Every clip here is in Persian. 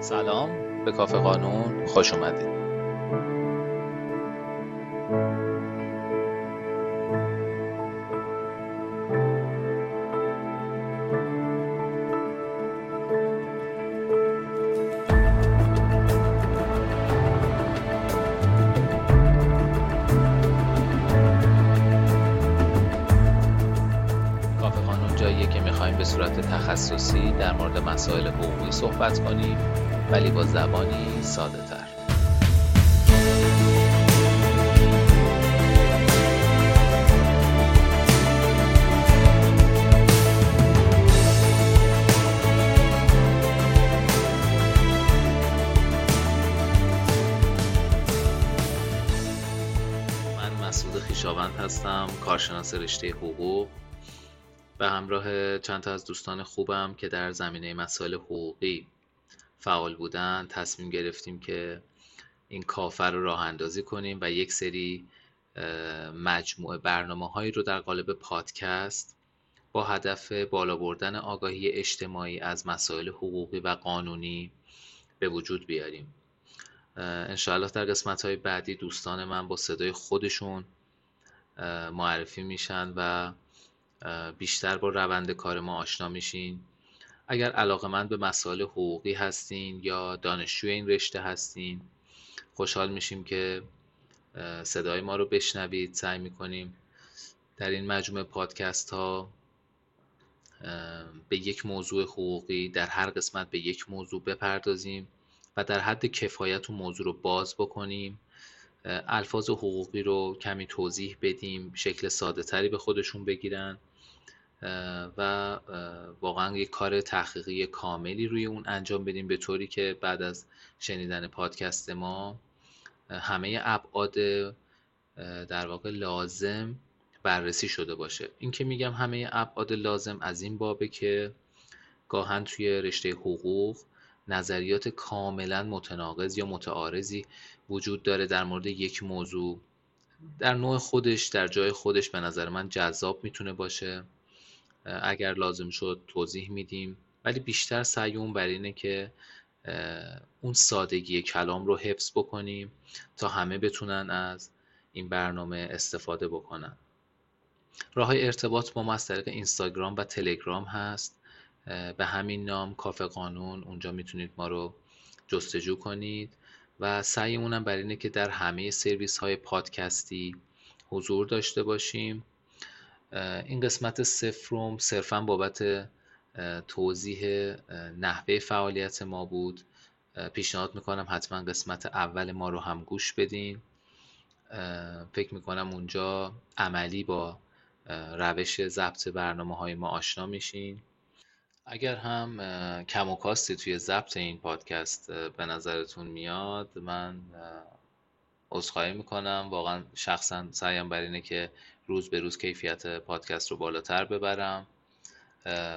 سلام به کافه قانون خوش اومدید. کافه قانون جاییه که می‌خوایم به صورت تخصصی در مورد مسائل حقوقی صحبت کنیم. ولی با زبانی ساده تر. من مسعود خیشاوند هستم کارشناس رشته حقوق. به همراه چند تا از دوستان خوبم که در زمینه مسائل حقوقی فعال بودن تصمیم گرفتیم که این کافه رو راه اندازی کنیم و یک سری مجموعه برنامه هایی رو در قالب پادکست با هدف بالا بردن آگاهی اجتماعی از مسائل حقوقی و قانونی به وجود بیاریم. انشاءالله در قسمت های بعدی دوستان من با صدای خودشون معرفی میشن و بیشتر با روند کار ما آشنا میشین. اگر علاقهمند به مسائل حقوقی هستین یا دانشجوی این رشته هستین خوشحال میشیم که صدای ما رو بشنوید سعی می‌کنیم در این مجموعه پادکست ها به یک موضوع حقوقی در هر قسمت به یک موضوع بپردازیم و در حد کفایت اون موضوع رو باز بکنیم. الفاظ حقوقی رو کمی توضیح بدیم شکل ساده تری به خودشون بگیرن. و واقعا یک کار تحقیقی کاملی روی اون انجام بدیم به طوری که بعد از شنیدن پادکست ما همه ابعاد در واقع لازم بررسی شده باشه. این که میگم همه ابعاد لازم از این بابه که گاهن توی رشته حقوق نظریات کاملا متناقض یا متعارضی وجود داره در مورد یک موضوع. در نوع خودش در جای خودش به نظر من جذاب می‌تونه باشه. اگر لازم شد توضیح میدیم. ولی بیشتر سعیمون بر اینه که اون سادگی کلام رو حفظ بکنیم تا همه بتونن از این برنامه استفاده بکنن. راه های ارتباط با ما از طریق اینستاگرام و تلگرام هست. به همین نام کافه قانون. اونجا می‌تونید ما رو جستجو کنید. و سعیمونم بر اینه که در همه سرویس های پادکستی حضور داشته باشیم. این قسمت صفرم صرفا بابت توضیح نحوه فعالیت ما بود. پیشنهاد می‌کنم حتما قسمت اول ما رو هم گوش بدین. فکر می‌کنم اونجا عملی با روش ضبط برنامه های ما آشنا میشین. اگر هم کم و کاستی توی ضبط این پادکست به نظرتون میاد من عذرخواهی می‌کنم. واقعا شخصا سعیم بر اینه که روز به روز کیفیت پادکست رو بالاتر ببرم.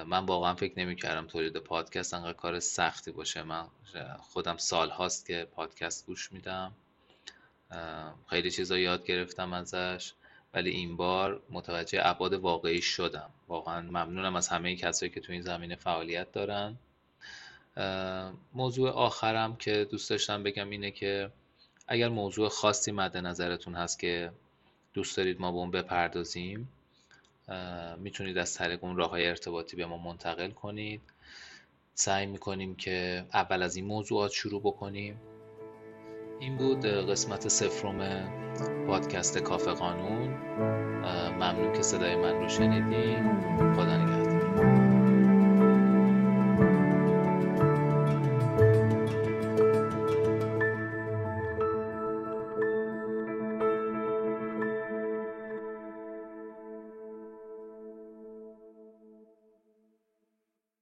من واقعا فکر نمی‌کردم تولید پادکست انقدر کار سختی باشه. من خودم سال هاست که پادکست گوش میدم. خیلی چیزا یاد گرفتم ازش. ولی این بار متوجه ابعاد واقعی شدم. واقعا ممنونم از همه کسایی که تو این زمینه فعالیت دارن. موضوع آخرم که دوست داشتم بگم اینه که اگر موضوع خاصی مد نظرتون هست که دوست دارید ما به اون بپردازیم می‌تونید از طریق اون راه ارتباطی به ما منتقل کنید. سعی می‌کنیم که اول از این موضوعات شروع بکنیم. این بود قسمت سفرم پادکست کافه قانون. ممنون که صدای من رو شنیدین. خدا